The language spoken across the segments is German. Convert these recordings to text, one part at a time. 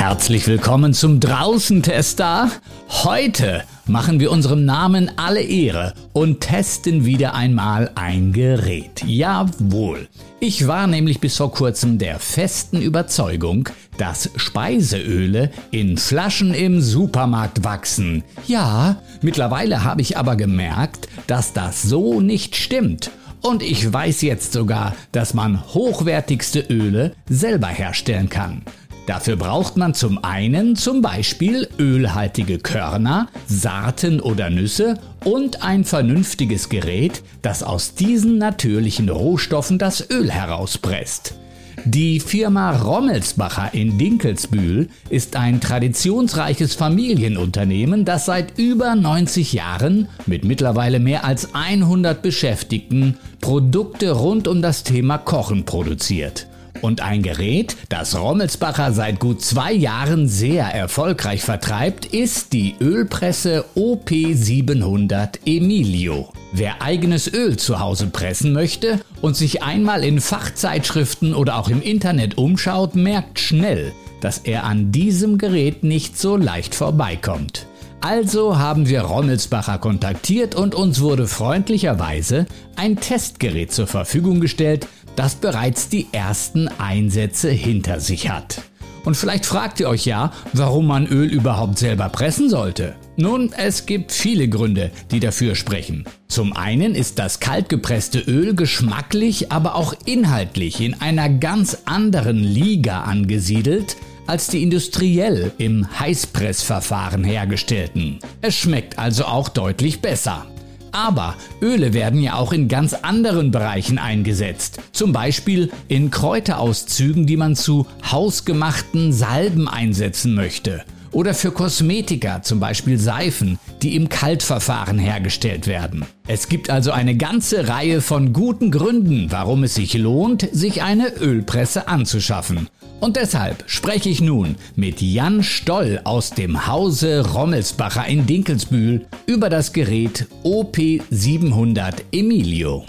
Herzlich willkommen zum Draußen-Tester. Heute machen wir unserem Namen alle Ehre und testen wieder einmal ein Gerät. Jawohl. Ich war nämlich bis vor kurzem der festen Überzeugung, dass Speiseöle in Flaschen im Supermarkt wachsen. Ja, mittlerweile habe ich aber gemerkt, dass das so nicht stimmt. Und ich weiß jetzt sogar, dass man hochwertigste Öle selber herstellen kann. Dafür braucht man zum einen zum Beispiel ölhaltige Körner, Saaten oder Nüsse und ein vernünftiges Gerät, das aus diesen natürlichen Rohstoffen das Öl herauspresst. Die Firma Rommelsbacher in Dinkelsbühl ist ein traditionsreiches Familienunternehmen, das seit über 90 Jahren mit mittlerweile mehr als 100 Beschäftigten Produkte rund um das Thema Kochen produziert. Und ein Gerät, das Rommelsbacher seit gut zwei Jahren sehr erfolgreich vertreibt, ist die Ölpresse OP700 Emilio. Wer eigenes Öl zu Hause pressen möchte und sich einmal in Fachzeitschriften oder auch im Internet umschaut, merkt schnell, dass er an diesem Gerät nicht so leicht vorbeikommt. Also haben wir Rommelsbacher kontaktiert und uns wurde freundlicherweise ein Testgerät zur Verfügung gestellt, das bereits die ersten Einsätze hinter sich hat. Und vielleicht fragt ihr euch ja, warum man Öl überhaupt selber pressen sollte. Nun, es gibt viele Gründe, die dafür sprechen. Zum einen ist das kaltgepresste Öl geschmacklich, aber auch inhaltlich in einer ganz anderen Liga angesiedelt als die industriell im Heißpressverfahren hergestellten. Es schmeckt also auch deutlich besser. Aber Öle werden ja auch in ganz anderen Bereichen eingesetzt. Zum Beispiel in Kräuterauszügen, die man zu hausgemachten Salben einsetzen möchte. Oder für Kosmetika, zum Beispiel Seifen, die im Kaltverfahren hergestellt werden. Es gibt also eine ganze Reihe von guten Gründen, warum es sich lohnt, sich eine Ölpresse anzuschaffen. Und deshalb spreche ich nun mit Jan Stoll aus dem Hause Rommelsbacher in Dinkelsbühl über das Gerät OP700 Emilio.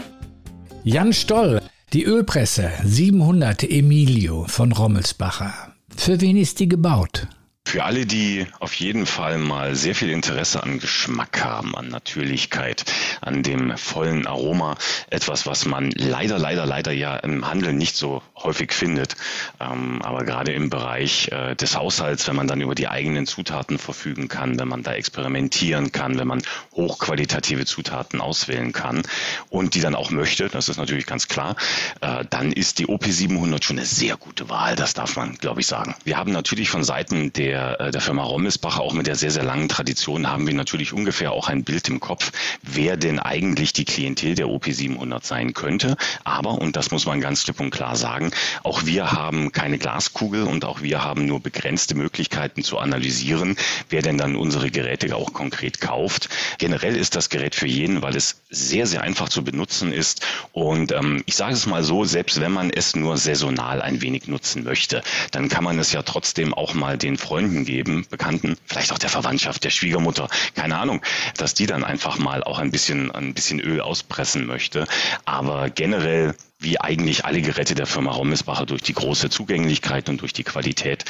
Jan Stoll, die Ölpresse 700 Emilio von Rommelsbacher. Für wen ist die gebaut? Für alle, die auf jeden Fall mal sehr viel Interesse an Geschmack haben, an Natürlichkeit, an dem vollen Aroma, etwas, was man leider, leider, leider ja im Handel nicht so häufig findet. Ähm, aber gerade im Bereich äh, des Haushalts, wenn man dann über die eigenen Zutaten verfügen kann, wenn man da experimentieren kann, wenn man hochqualitative Zutaten auswählen kann und die dann auch möchte, das ist natürlich ganz klar, äh, dann ist die OP700 schon eine sehr gute Wahl. Das darf man, glaube ich, sagen. Wir haben natürlich von Seiten der der, äh, der Firma Rommelsbacher, auch mit der sehr, sehr langen Tradition, haben wir natürlich ungefähr auch ein Bild im Kopf, wer denn eigentlich die Klientel der OP700 sein könnte. Aber, und das muss man ganz klipp und klar sagen, auch wir haben keine Glaskugel und auch wir haben nur begrenzte Möglichkeiten zu analysieren, wer denn dann unsere Geräte auch konkret kauft. Generell ist das Gerät für jeden, weil es sehr, sehr einfach zu benutzen ist. Und ähm, ich sage es mal so, selbst wenn man es nur saisonal ein wenig nutzen möchte, dann kann man es ja trotzdem auch mal den Freunden Freunden geben, Bekannten, vielleicht auch der Verwandtschaft, der Schwiegermutter, keine Ahnung, dass die dann einfach mal auch ein bisschen, ein bisschen Öl auspressen möchte. Aber generell wie eigentlich alle Geräte der Firma Rommelsbacher durch die große Zugänglichkeit und durch die Qualität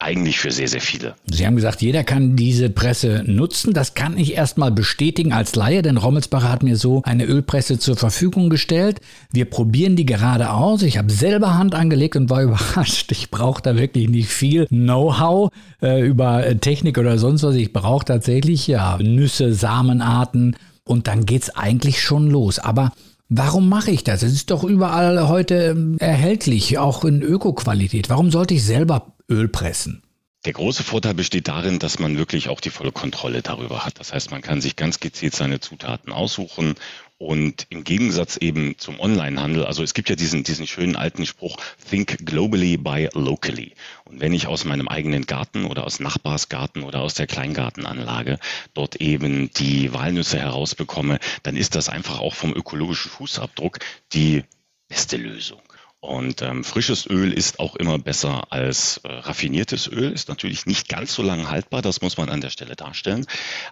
eigentlich für sehr, sehr viele. Sie haben gesagt, jeder kann diese Presse nutzen. Das kann ich erstmal bestätigen als Laie, denn Rommelsbacher hat mir so eine Ölpresse zur Verfügung gestellt. Wir probieren die gerade aus. Ich habe selber Hand angelegt und war überrascht. Ich brauche da wirklich nicht viel Know-how äh, über Technik oder sonst was. Ich brauche tatsächlich ja Nüsse, Samenarten und dann geht's eigentlich schon los. Aber Warum mache ich das? Es ist doch überall heute ähm, erhältlich, auch in Öko-Qualität. Warum sollte ich selber Öl? Der große Vorteil besteht darin, dass man wirklich auch die volle Kontrolle darüber hat. Das heißt, man kann sich ganz gezielt seine Zutaten aussuchen und im Gegensatz eben zum Onlinehandel, also es gibt ja diesen, diesen schönen alten Spruch, think globally, buy locally. Und wenn ich aus meinem eigenen Garten oder aus Nachbarsgarten oder aus der Kleingartenanlage dort eben die Walnüsse herausbekomme, dann ist das einfach auch vom ökologischen Fußabdruck die beste Lösung. Und ähm, frisches Öl ist auch immer besser als äh, raffiniertes Öl, ist natürlich nicht ganz so lange haltbar, das muss man an der Stelle darstellen.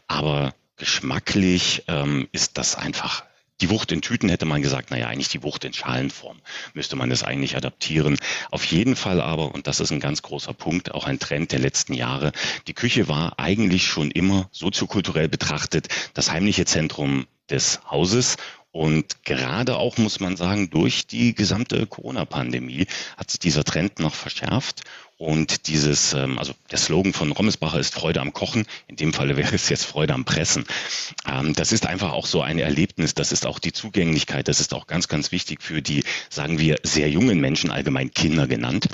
Aber geschmacklich ähm, ist das einfach die Wucht in Tüten hätte man gesagt, naja, eigentlich die Wucht in Schalenform müsste man das eigentlich adaptieren. Auf jeden Fall aber, und das ist ein ganz großer Punkt, auch ein Trend der letzten Jahre, die Küche war eigentlich schon immer soziokulturell betrachtet das heimliche Zentrum des Hauses und gerade auch, muss man sagen, durch die gesamte Corona-Pandemie hat sich dieser Trend noch verschärft. Und dieses, ähm, also der Slogan von Rommesbacher ist Freude am Kochen. In dem Falle wäre es jetzt Freude am Pressen. Ähm, das ist einfach auch so ein Erlebnis. Das ist auch die Zugänglichkeit. Das ist auch ganz, ganz wichtig für die, sagen wir, sehr jungen Menschen, allgemein Kinder genannt.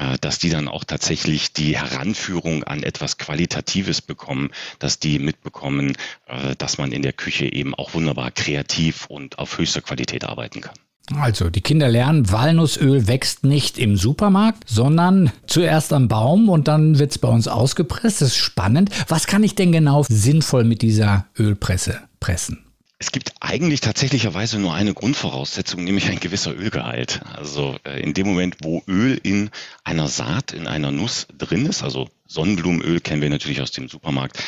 Äh, dass die dann auch tatsächlich die Heranführung an etwas Qualitatives bekommen, dass die mitbekommen, äh, dass man in der Küche eben auch wunderbar kreativ und auf höchster Qualität arbeiten kann. Also, die Kinder lernen, Walnussöl wächst nicht im Supermarkt, sondern zuerst am Baum und dann wird es bei uns ausgepresst. Das ist spannend. Was kann ich denn genau sinnvoll mit dieser Ölpresse pressen? Es gibt eigentlich tatsächlicherweise nur eine Grundvoraussetzung, nämlich ein gewisser Ölgehalt. Also äh, in dem Moment, wo Öl in einer Saat, in einer Nuss drin ist, also Sonnenblumenöl kennen wir natürlich aus dem Supermarkt,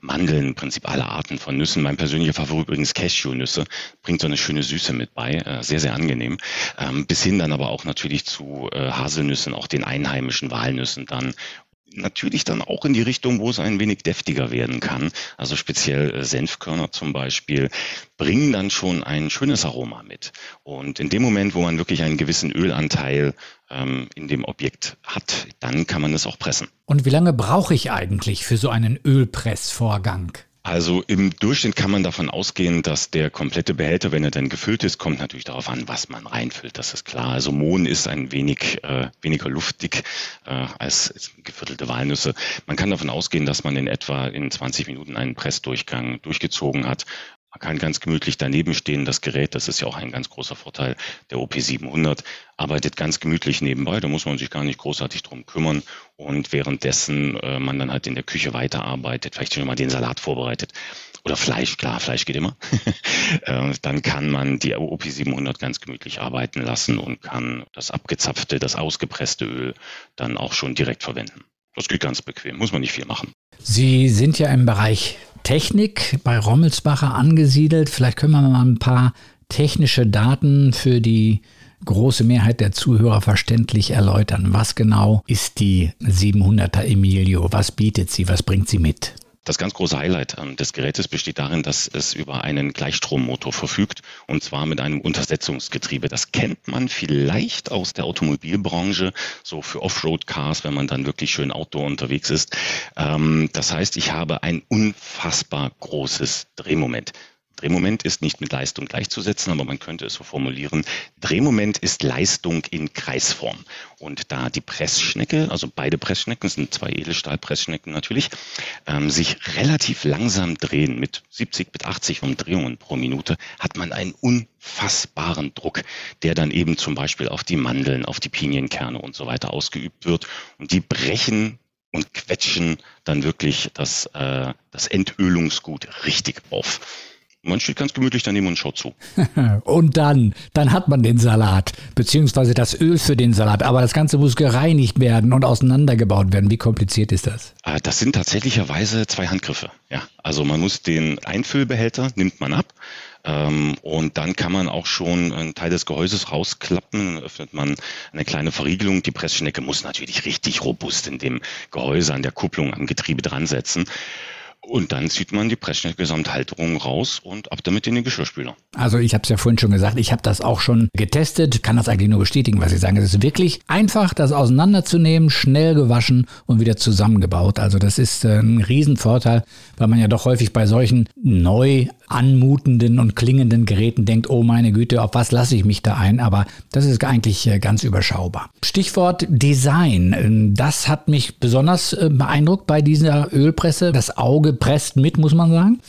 Mandeln, im Prinzip alle Arten von Nüssen. Mein persönlicher Favorit übrigens Cashewnüsse, bringt so eine schöne Süße mit bei, äh, sehr, sehr angenehm. Ähm, bis hin dann aber auch natürlich zu äh, Haselnüssen, auch den einheimischen Walnüssen dann natürlich dann auch in die Richtung, wo es ein wenig deftiger werden kann. Also speziell äh, Senfkörner zum Beispiel bringen dann schon ein schönes Aroma mit. Und in dem Moment, wo man wirklich einen gewissen Ölanteil ähm, in dem Objekt hat, dann kann man es auch pressen. Und wie lange brauche ich eigentlich für so einen Ölpressvorgang? Also im Durchschnitt kann man davon ausgehen, dass der komplette Behälter, wenn er dann gefüllt ist, kommt natürlich darauf an, was man reinfüllt. Das ist klar. Also Mohn ist ein wenig äh, weniger luftig äh, als geviertelte Walnüsse. Man kann davon ausgehen, dass man in etwa in 20 Minuten einen Pressdurchgang durchgezogen hat. Kann ganz gemütlich daneben stehen. Das Gerät, das ist ja auch ein ganz großer Vorteil. Der OP700 arbeitet ganz gemütlich nebenbei. Da muss man sich gar nicht großartig drum kümmern. Und währenddessen äh, man dann halt in der Küche weiterarbeitet, vielleicht schon mal den Salat vorbereitet oder Fleisch, klar, Fleisch geht immer, äh, dann kann man die OP700 ganz gemütlich arbeiten lassen und kann das abgezapfte, das ausgepresste Öl dann auch schon direkt verwenden. Das geht ganz bequem, muss man nicht viel machen. Sie sind ja im Bereich Technik bei Rommelsbacher angesiedelt. Vielleicht können wir mal ein paar technische Daten für die große Mehrheit der Zuhörer verständlich erläutern. Was genau ist die 700er Emilio? Was bietet sie? Was bringt sie mit? Das ganz große Highlight ähm, des Gerätes besteht darin, dass es über einen Gleichstrommotor verfügt und zwar mit einem Untersetzungsgetriebe. Das kennt man vielleicht aus der Automobilbranche, so für Offroad-Cars, wenn man dann wirklich schön Outdoor unterwegs ist. Ähm, das heißt, ich habe ein unfassbar großes Drehmoment. Drehmoment ist nicht mit Leistung gleichzusetzen, aber man könnte es so formulieren. Drehmoment ist Leistung in Kreisform. Und da die Pressschnecke, also beide Pressschnecken, sind zwei Edelstahlpressschnecken natürlich, ähm, sich relativ langsam drehen mit 70 bis 80 Umdrehungen pro Minute, hat man einen unfassbaren Druck, der dann eben zum Beispiel auf die Mandeln, auf die Pinienkerne und so weiter ausgeübt wird. Und die brechen und quetschen dann wirklich das, äh, das Entölungsgut richtig auf. Man steht ganz gemütlich daneben und schaut zu. und dann, dann hat man den Salat, beziehungsweise das Öl für den Salat. Aber das Ganze muss gereinigt werden und auseinandergebaut werden. Wie kompliziert ist das? Äh, das sind tatsächlicherweise zwei Handgriffe. Ja, also man muss den Einfüllbehälter nimmt man ab. Ähm, und dann kann man auch schon einen Teil des Gehäuses rausklappen, dann öffnet man eine kleine Verriegelung. Die Pressschnecke muss natürlich richtig robust in dem Gehäuse an der Kupplung am Getriebe dran setzen. Und dann zieht man die Pressschnittgesamthalterung raus und ab damit in den Geschirrspüler. Also ich habe es ja vorhin schon gesagt, ich habe das auch schon getestet, kann das eigentlich nur bestätigen, was Sie sagen. Es ist wirklich einfach, das auseinanderzunehmen, schnell gewaschen und wieder zusammengebaut. Also das ist äh, ein Riesenvorteil, weil man ja doch häufig bei solchen neu anmutenden und klingenden Geräten denkt, oh meine Güte, auf was lasse ich mich da ein? Aber das ist eigentlich äh, ganz überschaubar. Stichwort Design. Ähm, das hat mich besonders äh, beeindruckt bei dieser Ölpresse. Das Auge presst mit, muss man sagen.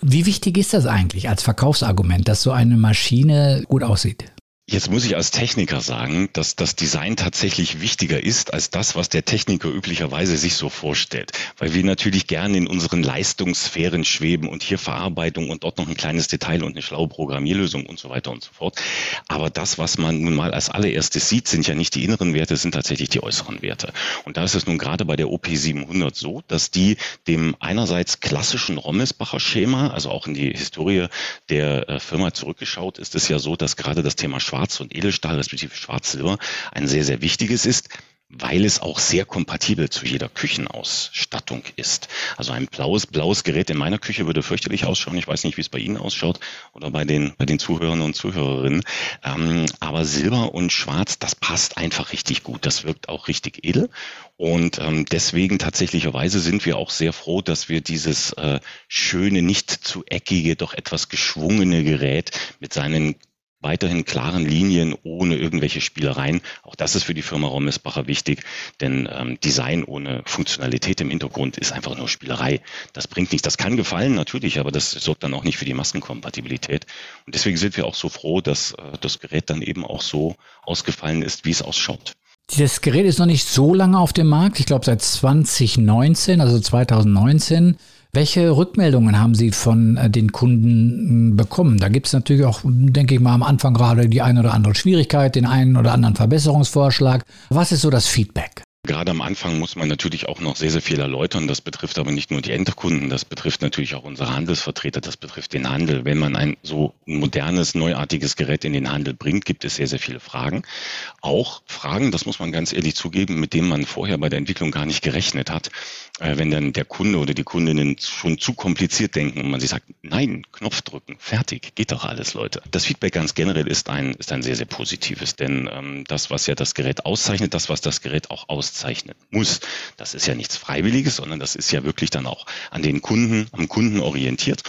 Wie wichtig ist das eigentlich als Verkaufsargument, dass so eine Maschine gut aussieht? Jetzt muss ich als Techniker sagen, dass das Design tatsächlich wichtiger ist als das, was der Techniker üblicherweise sich so vorstellt. Weil wir natürlich gerne in unseren Leistungssphären schweben und hier Verarbeitung und dort noch ein kleines Detail und eine schlaue Programmierlösung und so weiter und so fort. Aber das, was man nun mal als allererstes sieht, sind ja nicht die inneren Werte, sind tatsächlich die äußeren Werte. Und da ist es nun gerade bei der OP700 so, dass die dem einerseits klassischen Rommelsbacher Schema, also auch in die Historie der äh, Firma zurückgeschaut, ist es ja so, dass gerade das Thema Schwarz Schwarz und Edelstahl, respektive Schwarz-Silber, ein sehr, sehr wichtiges ist weil es auch sehr kompatibel zu jeder Küchenausstattung ist. Also ein blaues, blaues Gerät in meiner Küche würde fürchterlich ausschauen. Ich weiß nicht, wie es bei Ihnen ausschaut oder bei den, bei den Zuhörern und Zuhörerinnen. Ähm, aber Silber und Schwarz, das passt einfach richtig gut. Das wirkt auch richtig edel. Und ähm, deswegen tatsächlicherweise sind wir auch sehr froh, dass wir dieses äh, schöne, nicht zu eckige, doch etwas geschwungene Gerät mit seinen weiterhin klaren Linien ohne irgendwelche Spielereien. Auch das ist für die Firma Rommesbacher wichtig, denn ähm, Design ohne Funktionalität im Hintergrund ist einfach nur Spielerei. Das bringt nichts. Das kann gefallen natürlich, aber das sorgt dann auch nicht für die Massenkompatibilität. Und deswegen sind wir auch so froh, dass äh, das Gerät dann eben auch so ausgefallen ist, wie es ausschaut. Das Gerät ist noch nicht so lange auf dem Markt. Ich glaube seit 2019, also 2019. Welche Rückmeldungen haben Sie von äh, den Kunden hm, bekommen? Da gibt es natürlich auch, denke ich mal, am Anfang gerade die eine oder andere Schwierigkeit, den einen oder anderen Verbesserungsvorschlag. Was ist so das Feedback? Gerade am Anfang muss man natürlich auch noch sehr, sehr viel erläutern. Das betrifft aber nicht nur die Endkunden, das betrifft natürlich auch unsere Handelsvertreter, das betrifft den Handel. Wenn man ein so modernes, neuartiges Gerät in den Handel bringt, gibt es sehr, sehr viele Fragen. Auch Fragen, das muss man ganz ehrlich zugeben, mit denen man vorher bei der Entwicklung gar nicht gerechnet hat. Äh, wenn dann der Kunde oder die Kundinnen schon zu kompliziert denken und man sich sagt, nein, Knopf drücken, fertig, geht doch alles, Leute. Das Feedback ganz generell ist ein, ist ein sehr, sehr positives, denn ähm, das, was ja das Gerät auszeichnet, das, was das Gerät auch auszeichnen muss, das ist ja nichts Freiwilliges, sondern das ist ja wirklich dann auch an den Kunden, am Kunden orientiert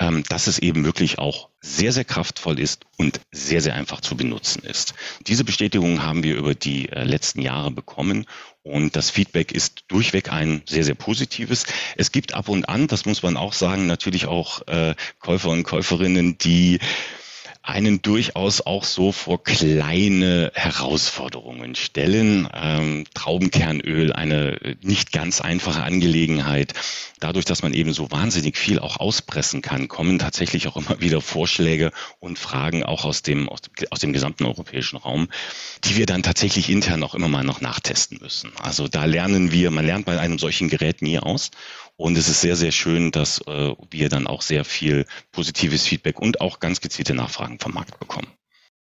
ähm, dass es eben wirklich auch sehr, sehr kraftvoll ist und sehr, sehr einfach zu benutzen ist. Diese Bestätigung haben wir über die äh, letzten Jahre bekommen und das Feedback ist durchweg ein sehr, sehr positives. Es gibt ab und an, das muss man auch sagen, natürlich auch äh, Käufer und Käuferinnen, die einen durchaus auch so vor kleine Herausforderungen stellen. Ähm, Traubenkernöl, eine nicht ganz einfache Angelegenheit. Dadurch, dass man eben so wahnsinnig viel auch auspressen kann, kommen tatsächlich auch immer wieder Vorschläge und Fragen auch aus dem, aus, aus dem gesamten europäischen Raum, die wir dann tatsächlich intern auch immer mal noch nachtesten müssen. Also da lernen wir, man lernt bei einem solchen Gerät nie aus. Und es ist sehr, sehr schön, dass äh, wir dann auch sehr viel positives Feedback und auch ganz gezielte Nachfragen vom Markt bekommen.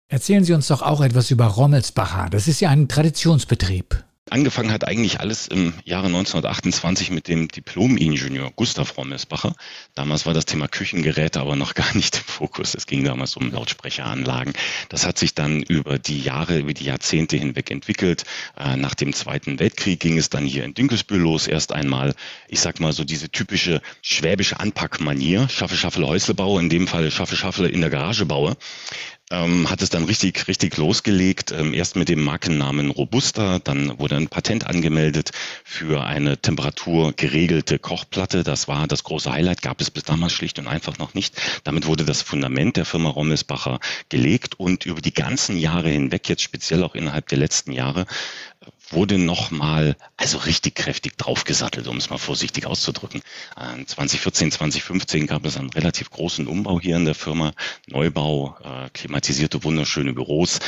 Erzählen Sie uns doch auch etwas über Rommelsbacher. Das ist ja ein Traditionsbetrieb. Angefangen hat eigentlich alles im Jahre 1928 mit dem Diplom-Ingenieur Gustav Rommelsbacher. Damals war das Thema Küchengeräte aber noch gar nicht im Fokus. Es ging damals um Lautsprecheranlagen. Das hat sich dann über die Jahre, über die Jahrzehnte hinweg entwickelt. Äh, nach dem Zweiten Weltkrieg ging es dann hier in Dünkelsbühl los. Erst einmal, ich sag mal so diese typische schwäbische Anpackmanier. Schaffe, Schaffe, Häuslebauer, in dem Fall Schaffe, Schaffe in der Garage baue ähm, hat es dann richtig, richtig losgelegt. Ähm, erst mit dem Markennamen Robusta, dann wurde ein Patent angemeldet für eine temperaturgeregelte Kochplatte. Das war das große Highlight, gab es bis damals schlicht und einfach noch nicht. Damit wurde das Fundament der Firma Rommelsbacher gelegt und über die ganzen Jahre hinweg, jetzt speziell auch innerhalb der letzten Jahre, wurde nochmal, also richtig kräftig draufgesattelt, um es mal vorsichtig auszudrücken. 2014, ähm, 2015 gab es einen relativ großen Umbau hier in der Firma, Neubau, äh, klimatisierte, wunderschöne Büros.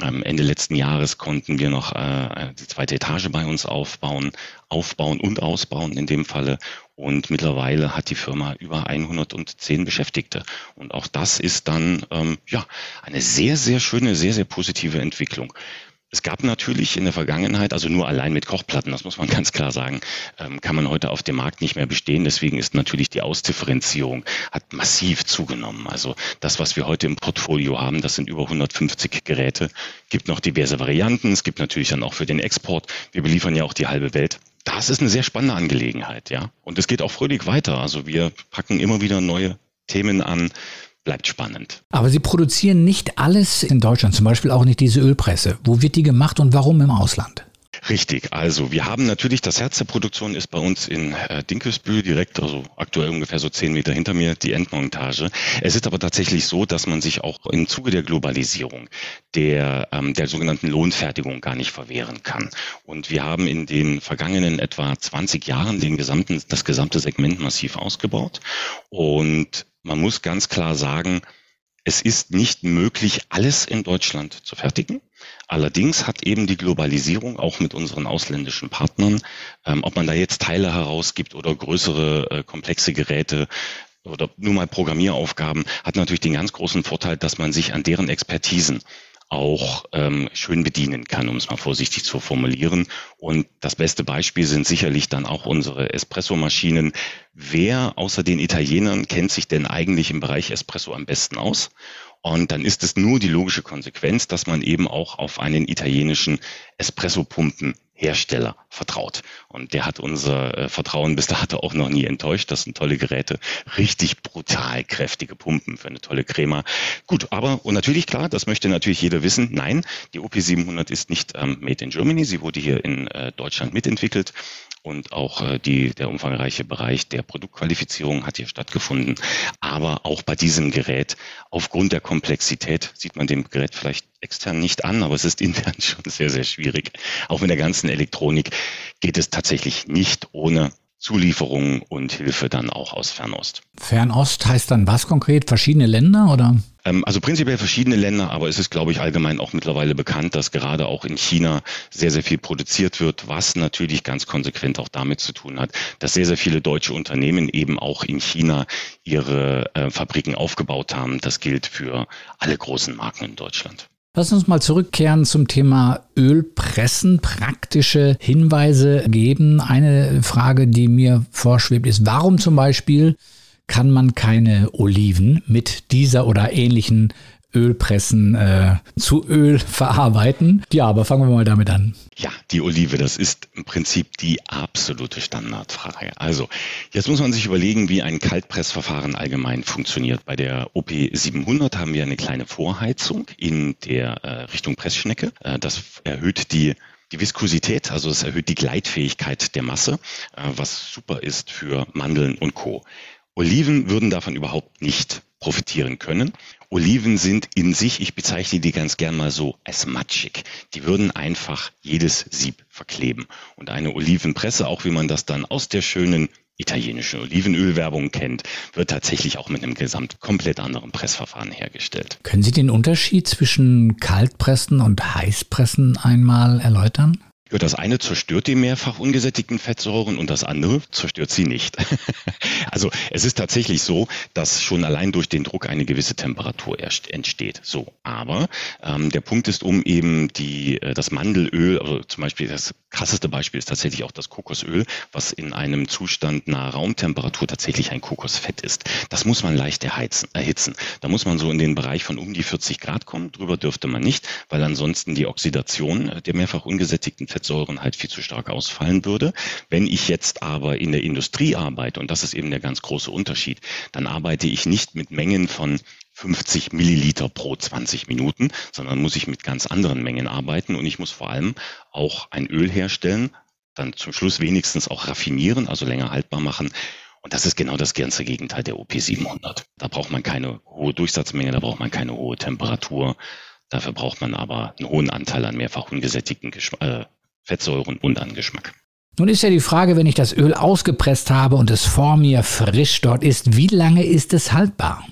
Am Ende letzten Jahres konnten wir noch äh, die zweite Etage bei uns aufbauen, aufbauen und ausbauen in dem Falle. Und mittlerweile hat die Firma über 110 Beschäftigte. Und auch das ist dann ähm, ja eine sehr, sehr schöne, sehr, sehr positive Entwicklung. Es gab natürlich in der Vergangenheit, also nur allein mit Kochplatten, das muss man ganz klar sagen, ähm, kann man heute auf dem Markt nicht mehr bestehen. Deswegen ist natürlich die Ausdifferenzierung hat massiv zugenommen. Also das, was wir heute im Portfolio haben, das sind über 150 Geräte. Gibt noch diverse Varianten. Es gibt natürlich dann auch für den Export. Wir beliefern ja auch die halbe Welt. Das ist eine sehr spannende Angelegenheit, ja. Und es geht auch fröhlich weiter. Also wir packen immer wieder neue Themen an bleibt spannend. Aber Sie produzieren nicht alles in Deutschland, zum Beispiel auch nicht diese Ölpresse. Wo wird die gemacht und warum im Ausland? Richtig, also wir haben natürlich, das Herz der Produktion ist bei uns in äh, Dinkelsbühl direkt, also aktuell ungefähr so zehn Meter hinter mir, die Endmontage. Es ist aber tatsächlich so, dass man sich auch im Zuge der Globalisierung der, ähm, der sogenannten Lohnfertigung gar nicht verwehren kann. Und wir haben in den vergangenen etwa 20 Jahren den gesamten, das gesamte Segment massiv ausgebaut. Und man muss ganz klar sagen, es ist nicht möglich, alles in Deutschland zu fertigen. Allerdings hat eben die Globalisierung auch mit unseren ausländischen Partnern, ähm, ob man da jetzt Teile herausgibt oder größere äh, komplexe Geräte, oder nur mal Programmieraufgaben, hat natürlich den ganz großen Vorteil, dass man sich an deren Expertisen auch ähm, schön bedienen kann, um es mal vorsichtig zu formulieren. Und das beste Beispiel sind sicherlich dann auch unsere Espresso-Maschinen. Wer außer den Italienern kennt sich denn eigentlich im Bereich Espresso am besten aus? Und dann ist es nur die logische Konsequenz, dass man eben auch auf einen italienischen Espresso-Pumpen Hersteller vertraut. Und der hat unser äh, Vertrauen bis dato auch noch nie enttäuscht. Das sind tolle Geräte, richtig brutal kräftige Pumpen für eine tolle Crema. Gut, aber und natürlich klar, das möchte natürlich jeder wissen. Nein, die OP700 ist nicht ähm, made in Germany. Sie wurde hier in äh, Deutschland mitentwickelt und auch äh, die, der umfangreiche Bereich der Produktqualifizierung hat hier stattgefunden. Aber auch bei diesem Gerät, aufgrund der Komplexität, sieht man dem Gerät vielleicht extern nicht an, aber es ist intern schon sehr, sehr schwierig. Auch mit der ganzen Elektronik geht es tatsächlich nicht ohne Zulieferungen und Hilfe dann auch aus Fernost. Fernost heißt dann was konkret? Verschiedene Länder oder? Ähm, also prinzipiell verschiedene Länder, aber es ist, glaube ich, allgemein auch mittlerweile bekannt, dass gerade auch in China sehr, sehr viel produziert wird, was natürlich ganz konsequent auch damit zu tun hat, dass sehr, sehr viele deutsche Unternehmen eben auch in China ihre äh, Fabriken aufgebaut haben. Das gilt für alle großen Marken in Deutschland. Lass uns mal zurückkehren zum Thema Ölpressen, praktische Hinweise geben. Eine Frage, die mir vorschwebt, ist, warum zum Beispiel kann man keine Oliven mit dieser oder ähnlichen Ölpressen äh, zu Öl verarbeiten. Ja, aber fangen wir mal damit an. Ja, die Olive, das ist im Prinzip die absolute Standardfrage. Also, jetzt muss man sich überlegen, wie ein Kaltpressverfahren allgemein funktioniert. Bei der OP 700 haben wir eine kleine Vorheizung in der äh, Richtung Pressschnecke. Äh, das erhöht die die Viskosität, also es erhöht die Gleitfähigkeit der Masse, äh, was super ist für Mandeln und Co. Oliven würden davon überhaupt nicht profitieren können. Oliven sind in sich, ich bezeichne die ganz gern mal so als matschig. Die würden einfach jedes Sieb verkleben. Und eine Olivenpresse, auch wie man das dann aus der schönen italienischen Olivenölwerbung kennt, wird tatsächlich auch mit einem gesamt komplett anderen Pressverfahren hergestellt. Können Sie den Unterschied zwischen Kaltpressen und Heißpressen einmal erläutern? Ja, das eine zerstört die mehrfach ungesättigten Fettsäuren und das andere zerstört sie nicht. also es ist tatsächlich so, dass schon allein durch den Druck eine gewisse Temperatur entsteht. So, aber ähm, der Punkt ist, um eben die äh, das Mandelöl, also zum Beispiel das krasseste Beispiel ist tatsächlich auch das Kokosöl, was in einem Zustand nahe Raumtemperatur tatsächlich ein Kokosfett ist. Das muss man leicht erheizen, erhitzen. Da muss man so in den Bereich von um die 40 Grad kommen. Drüber dürfte man nicht, weil ansonsten die Oxidation der mehrfach ungesättigten Fettsäuren Fettsäuren halt viel zu stark ausfallen würde. Wenn ich jetzt aber in der Industrie arbeite, und das ist eben der ganz große Unterschied, dann arbeite ich nicht mit Mengen von 50 Milliliter pro 20 Minuten, sondern muss ich mit ganz anderen Mengen arbeiten und ich muss vor allem auch ein Öl herstellen, dann zum Schluss wenigstens auch raffinieren, also länger haltbar machen. Und das ist genau das ganze Gegenteil der OP700. Da braucht man keine hohe Durchsatzmenge, da braucht man keine hohe Temperatur. Dafür braucht man aber einen hohen Anteil an mehrfach ungesättigten Geschm äh, Fettsäuren und an Geschmack. Nun ist ja die Frage, wenn ich das Öl ausgepresst habe und es vor mir frisch dort ist, wie lange ist es haltbar?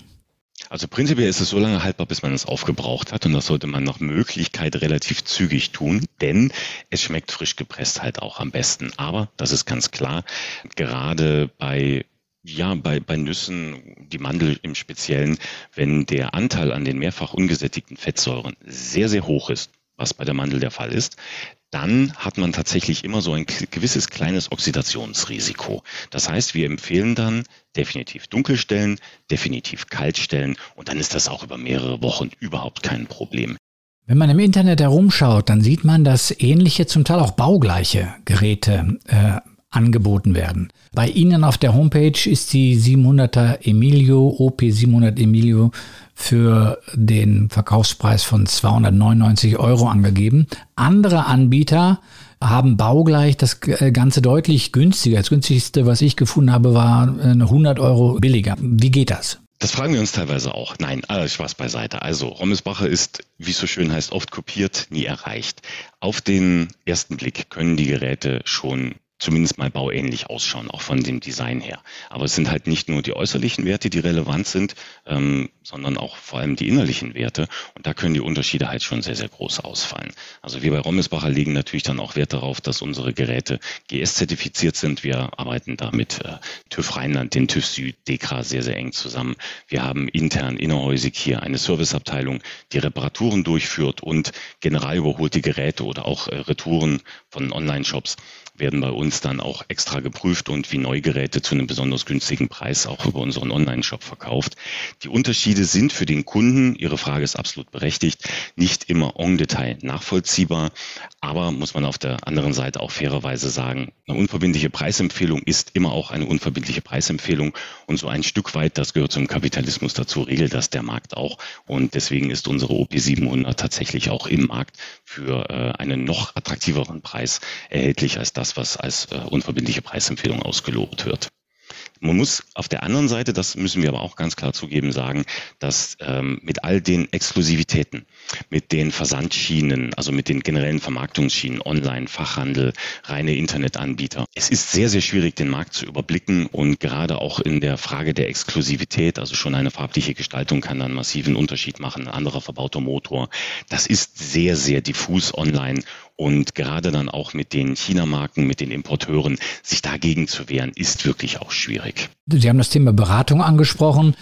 Also prinzipiell ist es so lange haltbar, bis man es aufgebraucht hat und das sollte man nach Möglichkeit relativ zügig tun, denn es schmeckt frisch gepresst halt auch am besten. Aber das ist ganz klar, gerade bei ja, bei, bei Nüssen, die Mandel im Speziellen, wenn der Anteil an den mehrfach ungesättigten Fettsäuren sehr, sehr hoch ist, was bei der Mandel der Fall ist, dann hat man tatsächlich immer so ein gewisses kleines Oxidationsrisiko. Das heißt, wir empfehlen dann definitiv dunkelstellen, definitiv kaltstellen und dann ist das auch über mehrere Wochen überhaupt kein Problem. Wenn man im Internet herumschaut, dann sieht man, dass ähnliche, zum Teil auch baugleiche Geräte äh, angeboten werden. Bei Ihnen auf der Homepage ist die 700er Emilio, OP 700 Emilio für den Verkaufspreis von 299 Euro angegeben. Andere Anbieter haben baugleich das äh, Ganze deutlich günstiger. Das günstigste, was ich gefunden habe, war 100 Euro billiger. Wie geht das? Das fragen wir uns teilweise auch. Nein, alles Spaß beiseite. Also, Rommelsbacher ist, wie es so schön heißt, oft kopiert, nie erreicht. Auf den ersten Blick können die Geräte schon zumindest mal bauähnlich ausschauen, auch von dem Design her. Aber es sind halt nicht nur die äußerlichen Werte, die relevant sind, ähm, sondern auch vor allem die innerlichen Werte. Und da können die Unterschiede halt schon sehr, sehr groß ausfallen. Also wir bei Rommelsbacher legen natürlich dann auch Wert darauf, dass unsere Geräte GS-zertifiziert sind. Wir arbeiten da mit äh, TÜV Rheinland, den TÜV Süd, DEKRA sehr, sehr eng zusammen. Wir haben intern innerhäusig hier eine Serviceabteilung, die Reparaturen durchführt und general überholte Geräte oder auch äh, Retouren von Online-Shops werden bei uns dann auch extra geprüft und wie Neugeräte zu einem besonders günstigen Preis auch über unseren Online-Shop verkauft. Die Unterschiede sind für den Kunden, Ihre Frage ist absolut berechtigt, nicht immer en Detail nachvollziehbar, aber muss man auf der anderen Seite auch fairerweise sagen, eine unverbindliche Preisempfehlung ist immer auch eine unverbindliche Preisempfehlung. Und so ein Stück weit, das gehört zum Kapitalismus dazu, regelt das der Markt auch. Und deswegen ist unsere OP700 tatsächlich auch im Markt für äh, einen noch attraktiveren Preis erhältlich als das, was als äh, unverbindliche Preisempfehlung ausgelobt wird. Man muss auf der anderen Seite, das müssen wir aber auch ganz klar zugeben, sagen, dass ähm, mit all den Exklusivitäten, mit den Versandschienen, also mit den generellen Vermarktungsschienen, Online, Fachhandel, reine Internetanbieter, es ist sehr, sehr schwierig, den Markt zu überblicken und gerade auch in der Frage der Exklusivität, also schon eine farbliche Gestaltung kann dann massiven Unterschied machen, ein anderer verbauter Motor. Das ist sehr, sehr diffus online und gerade dann auch mit den China-Marken, mit den Importeuren, sich dagegen zu wehren, ist wirklich auch schwierig. Sie haben das Thema Beratung angesprochen.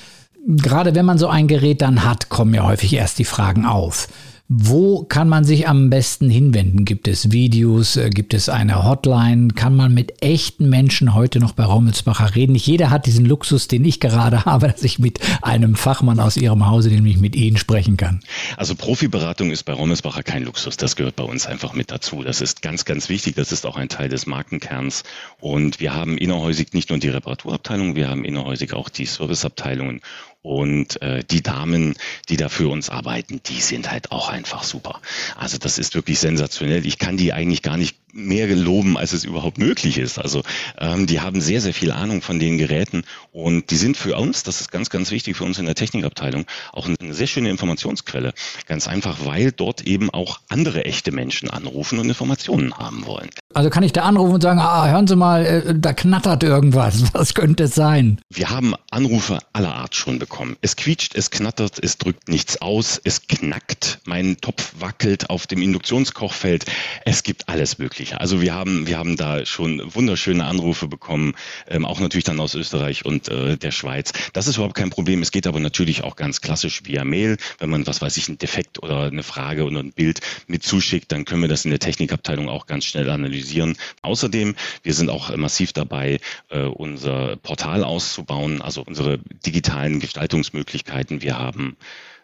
Gerade wenn man so ein Gerät dann hat, kommen ja häufig erst die Fragen auf. Wo kann man sich am besten hinwenden? Gibt es Videos? Äh, gibt es eine Hotline? Kann man mit echten Menschen heute noch bei Rommelsbacher reden? Nicht jeder hat diesen Luxus, den ich gerade habe, dass ich mit einem Fachmann aus Ihrem Hause, nämlich mit Ihnen sprechen kann. Also Profiberatung ist bei Rommelsbacher kein Luxus. Das gehört bei uns einfach mit dazu. Das ist ganz, ganz wichtig. Das ist auch ein Teil des Markenkerns. Und wir haben innerhäusig nicht nur die Reparaturabteilung, wir haben innerhäusig auch die Serviceabteilungen und äh, die Damen, die da für uns arbeiten, die sind halt auch einfach super. Also das ist wirklich sensationell. Ich kann die eigentlich gar nicht mehr geloben, als es überhaupt möglich ist. Also ähm, die haben sehr, sehr viel Ahnung von den Geräten und die sind für uns, das ist ganz, ganz wichtig für uns in der Technikabteilung, auch eine sehr schöne Informationsquelle. Ganz einfach, weil dort eben auch andere echte Menschen anrufen und Informationen haben wollen. Also kann ich da anrufen und sagen, ah, hören Sie mal, äh, da knattert irgendwas. Was könnte es sein? Wir haben Anrufe aller Art schon bekommen. Es quietscht, es knattert, es drückt nichts aus, es knackt, mein Topf wackelt auf dem Induktionskochfeld. Es gibt alles Mögliche. Also wir haben, wir haben da schon wunderschöne Anrufe bekommen, ähm, auch natürlich dann aus Österreich und äh, der Schweiz. Das ist überhaupt kein Problem. Es geht aber natürlich auch ganz klassisch via Mail. Wenn man, was weiß ich, ein Defekt oder eine Frage oder ein Bild mit zuschickt, dann können wir das in der Technikabteilung auch ganz schnell analysieren. Außerdem, wir sind auch massiv dabei, äh, unser Portal auszubauen, also unsere digitalen Gestaltungsmöglichkeiten. Wir haben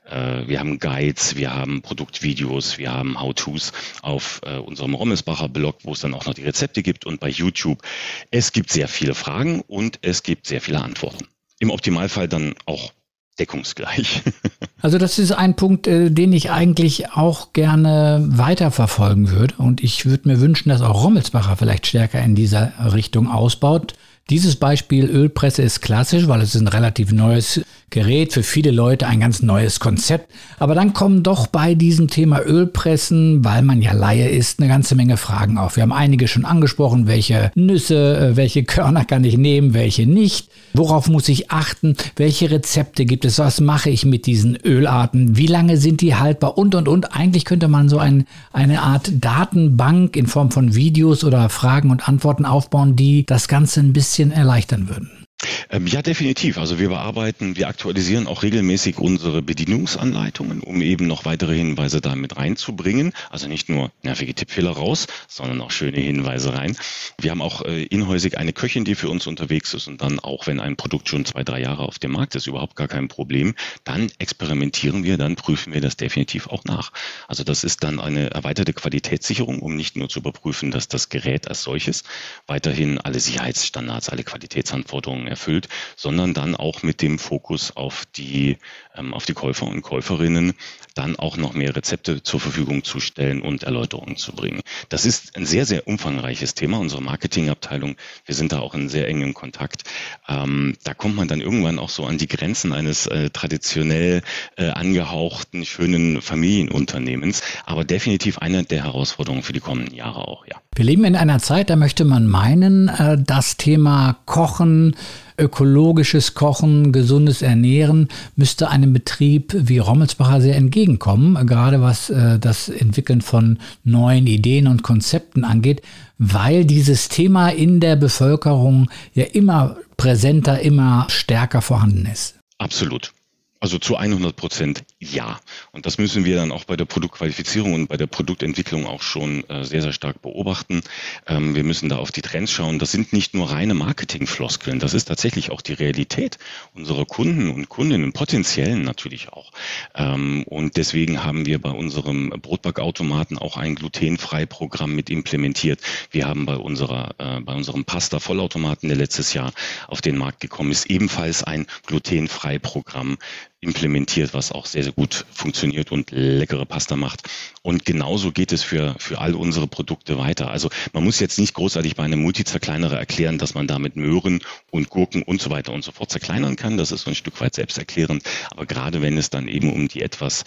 äh, wir haben Guides, wir haben Produktvideos, wir haben How-Tos auf äh, unserem Rommelsbacher Blog, wo es dann auch noch die Rezepte gibt und bei YouTube. Es gibt sehr viele Fragen und es gibt sehr viele Antworten. Im Optimalfall dann auch deckungsgleich. Also das ist ein Punkt, äh, den ich eigentlich auch gerne weiterverfolgen würde. Und ich würde mir wünschen, dass auch Rommelsbacher vielleicht stärker in dieser Richtung ausbaut. Dieses Beispiel Ölpresse ist klassisch, weil es ist ein relativ neues Gerät, für viele Leute ein ganz neues Konzept. Aber dann kommen doch bei diesem Thema Ölpressen, weil man ja Laie ist, eine ganze Menge Fragen auf. Wir haben einige schon angesprochen, welche Nüsse, äh, welche Körner kann ich nehmen, welche nicht. Worauf muss ich achten? Welche Rezepte gibt es? Was mache ich mit diesen Ölarten? Wie lange sind die haltbar? Und, und, und. Eigentlich könnte man so ein, eine Art Datenbank in Form von Videos oder Fragen und Antworten aufbauen, die das Ganze ein bisschen erleichtern würden. Ähm, ja, definitiv. Also wir bearbeiten, wir aktualisieren auch regelmäßig unsere Bedienungsanleitungen, um eben noch weitere Hinweise damit reinzubringen. Also nicht nur nervige Tippfehler raus, sondern auch schöne Hinweise rein. Wir haben auch äh, inhäusig eine Köchin, die für uns unterwegs ist und dann auch, wenn ein Produkt schon zwei, drei Jahre auf dem Markt ist, überhaupt gar kein Problem, dann experimentieren wir, dann prüfen wir das definitiv auch nach. Also das ist dann eine erweiterte Qualitätssicherung, um nicht nur zu überprüfen, dass das Gerät als solches weiterhin alle Sicherheitsstandards, alle Qualitätsanforderungen erfüllt, sondern dann auch mit dem Fokus auf die, ähm, auf die Käufer und Käuferinnen dann auch noch mehr Rezepte zur Verfügung zu stellen und Erläuterungen zu bringen. Das ist ein sehr, sehr umfangreiches Thema. Unsere Marketingabteilung, wir sind da auch in sehr engem Kontakt. Ähm, da kommt man dann irgendwann auch so an die Grenzen eines äh, traditionell äh, angehauchten, schönen Familienunternehmens. Aber definitiv eine der Herausforderungen für die kommenden Jahre auch, ja. Wir leben in einer Zeit, da möchte man meinen, äh, das Thema Kochen, ökologisches Kochen, gesundes Ernähren müsste einem Betrieb wie Rommelsbacher sehr entgegenkommen, gerade was äh, das Entwickeln von neuen Ideen und Konzepten angeht, weil dieses Thema in der Bevölkerung ja immer präsenter, immer stärker vorhanden ist. Absolut. Also zu 100 Prozent ja. Und das müssen wir dann auch bei der Produktqualifizierung und bei der Produktentwicklung auch schon äh, sehr, sehr stark beobachten. Ähm, wir müssen da auf die Trends schauen. Das sind nicht nur reine Marketingfloskeln, das ist tatsächlich auch die Realität unserer Kunden und Kundinnen, potenziellen natürlich auch. Ähm, und deswegen haben wir bei unserem Brotbackautomaten auch ein glutenfrei Programm mit implementiert. Wir haben bei unserer, äh, bei unserem Pasta-Vollautomaten, der letztes Jahr auf den Markt gekommen ist, ebenfalls ein glutenfrei Programm implementiert, was auch sehr, sehr gut funktioniert und leckere Pasta macht. Und genauso geht es für, für all unsere Produkte weiter. Also man muss jetzt nicht großartig bei einem Multizerkleinerer erklären, dass man damit Möhren und Gurken und so weiter und so fort zerkleinern kann. Das ist so ein Stück weit selbsterklärend. Aber gerade wenn es dann eben um die etwas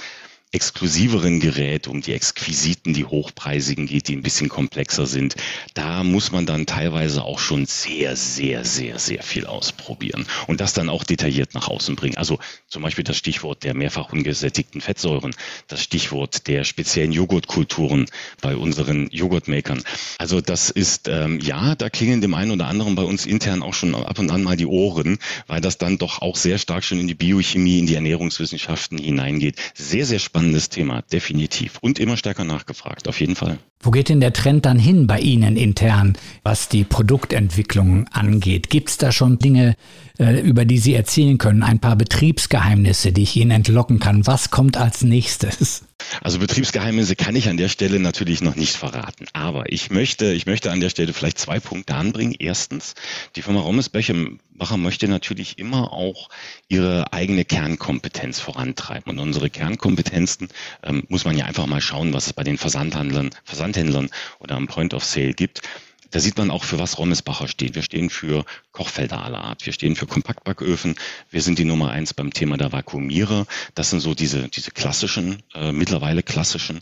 exklusiveren Geräte, um die exquisiten, die hochpreisigen geht, die ein bisschen komplexer sind, da muss man dann teilweise auch schon sehr, sehr, sehr, sehr viel ausprobieren und das dann auch detailliert nach außen bringen. Also zum Beispiel das Stichwort der mehrfach ungesättigten Fettsäuren, das Stichwort der speziellen Joghurtkulturen bei unseren Joghurtmakern. Also das ist, ähm, ja, da klingen dem einen oder anderen bei uns intern auch schon ab und an mal die Ohren, weil das dann doch auch sehr stark schon in die Biochemie, in die Ernährungswissenschaften hineingeht. Sehr, sehr spannend spannendes Thema, definitiv. Und immer stärker nachgefragt, auf jeden Fall. Wo geht denn der Trend dann hin bei Ihnen intern, was die Produktentwicklung angeht? Gibt es da schon Dinge, über die Sie erzählen können? Ein paar Betriebsgeheimnisse, die ich Ihnen entlocken kann? Was kommt als nächstes? Also Betriebsgeheimnisse kann ich an der Stelle natürlich noch nicht verraten. Aber ich möchte, ich möchte an der Stelle vielleicht zwei Punkte anbringen. Erstens, die Firma Rommesbacher möchte natürlich immer auch ihre eigene Kernkompetenz vorantreiben. Und unsere Kernkompetenzen ähm, muss man ja einfach mal schauen, was es bei den Versandhandlern, Versandhändlern oder am Point of Sale gibt. Da sieht man auch, für was Rommesbacher steht. Wir stehen für Kochfelder aller Art. Wir stehen für Kompaktbacköfen. Wir sind die Nummer eins beim Thema der Vakuumierer. Das sind so diese, diese klassischen, äh, mittlerweile klassischen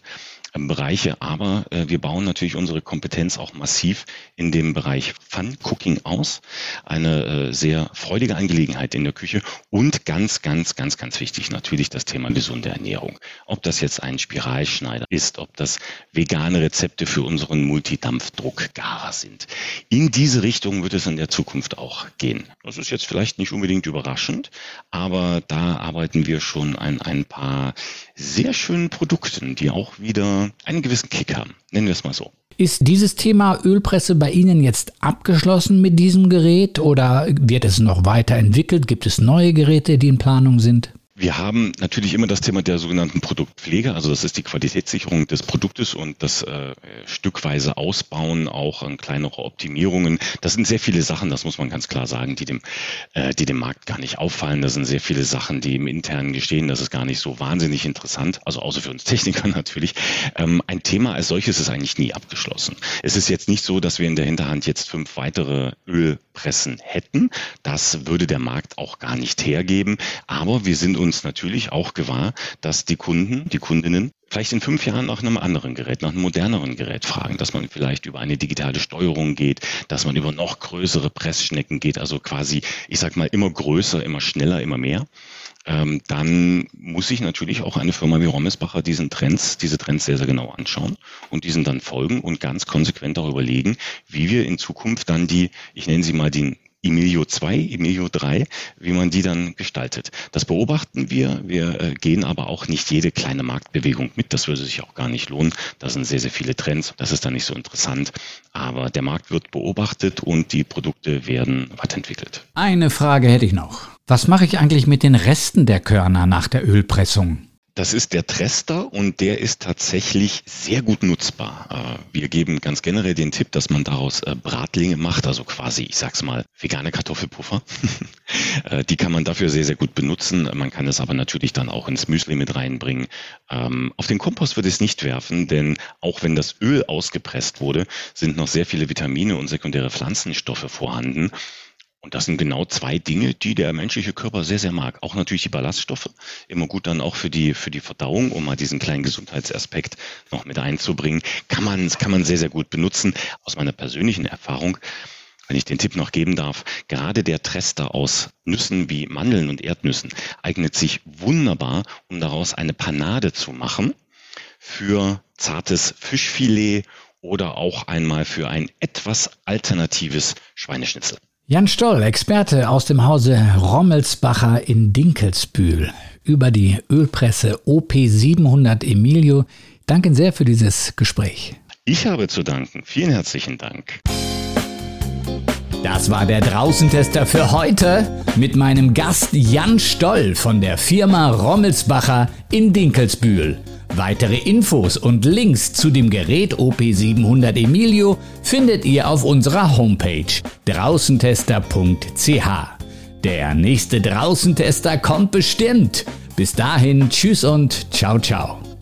ähm, Bereiche, aber äh, wir bauen natürlich unsere Kompetenz auch massiv in dem Bereich Fun Cooking aus. Eine äh, sehr freudige Angelegenheit in der Küche und ganz, ganz, ganz, ganz wichtig natürlich das Thema gesunde Ernährung. Ob das jetzt ein Spiralschneider ist, ob das vegane Rezepte für unseren Multidampfdruckgarer sind. In diese Richtung wird es in der Zukunft auch gehen. Das ist jetzt vielleicht nicht unbedingt überraschend, aber da arbeiten wir schon an ein paar sehr schönen Produkten, die auch wieder einen gewissen Kick haben. Nennen wir es mal so. Ist dieses Thema Ölpresse bei Ihnen jetzt abgeschlossen mit diesem Gerät oder wird es noch weiterentwickelt? Gibt es neue Geräte, die in Planung sind? Wir haben natürlich immer das Thema der sogenannten Produktpflege, also das ist die Qualitätssicherung des Produktes und das äh, stückweise Ausbauen, auch an kleinere Optimierungen. Das sind sehr viele Sachen, das muss man ganz klar sagen, die dem, äh, die dem Markt gar nicht auffallen. Das sind sehr viele Sachen, die im internen gestehen. Das ist gar nicht so wahnsinnig interessant, also außer für uns Techniker natürlich. Ähm, ein Thema als solches ist eigentlich nie abgeschlossen. Es ist jetzt nicht so, dass wir in der Hinterhand jetzt fünf weitere Ölpressen hätten. Das würde der Markt auch gar nicht hergeben. Aber wir sind uns natürlich auch gewahr, dass die Kunden, die Kundinnen vielleicht in fünf Jahren nach einem anderen Gerät, nach einem moderneren Gerät fragen, dass man vielleicht über eine digitale Steuerung geht, dass man über noch größere Pressschnecken geht, also quasi, ich sag mal, immer größer, immer schneller, immer mehr. Ähm, dann muss sich natürlich auch eine Firma wie Rommesbacher diesen Trends, diese Trends sehr, sehr genau anschauen und diesen dann folgen und ganz konsequent darüber legen, wie wir in Zukunft dann die, ich nenne sie mal die Emilio 2, Emilio 3, wie man die dann gestaltet. Das beobachten wir. Wir äh, gehen aber auch nicht jede kleine Marktbewegung mit. Das würde sich auch gar nicht lohnen. Da sind sehr, sehr viele Trends. Das ist dann nicht so interessant. Aber der Markt wird beobachtet und die Produkte werden weiterentwickelt. Eine Frage hätte ich noch. Was mache ich eigentlich mit den Resten der Körner nach der Ölpressung? Das ist der Trester und der ist tatsächlich sehr gut nutzbar. Äh, wir geben ganz generell den Tipp, dass man daraus äh, Bratlinge macht, also quasi, ich sag's mal, vegane Kartoffelpuffer. Äh, die kann man dafür sehr, sehr gut benutzen. Man kann es aber natürlich dann auch ins Müsli mit reinbringen. Ähm, auf den Kompost würde ich es nicht werfen, denn auch wenn das Öl ausgepresst wurde, sind noch sehr viele Vitamine und sekundäre Pflanzenstoffe vorhanden. Und das sind genau zwei Dinge, die der menschliche Körper sehr, sehr mag. Auch natürlich die Ballaststoffe. Immer gut dann auch für die, für die Verdauung, um mal diesen kleinen Gesundheitsaspekt noch mit einzubringen. Kann man, kann man sehr, sehr gut benutzen. Aus meiner persönlichen Erfahrung, wenn ich den Tipp noch geben darf, gerade der Trester aus Nüssen wie Mandeln und Erdnüssen eignet sich wunderbar, um daraus eine Panade zu machen für zartes Fischfilet oder auch einmal für ein etwas alternatives Schweineschnitzel. Jan Stoll, Experte aus dem Hause Rommelsbacher in Dinkelsbühl über die Ölpresse OP700 Emilio. Danke sehr für dieses Gespräch. Ich habe zu danken. Vielen herzlichen Dank. Das war der Draußentester für heute mit meinem Gast Jan Stoll von der Firma Rommelsbacher in Dinkelsbühl. Weitere Infos und Links zu dem Gerät OP700 Emilio findet ihr auf unserer Homepage draußentester.ch. Der nächste Draußentester kommt bestimmt. Bis dahin, tschüss und ciao ciao.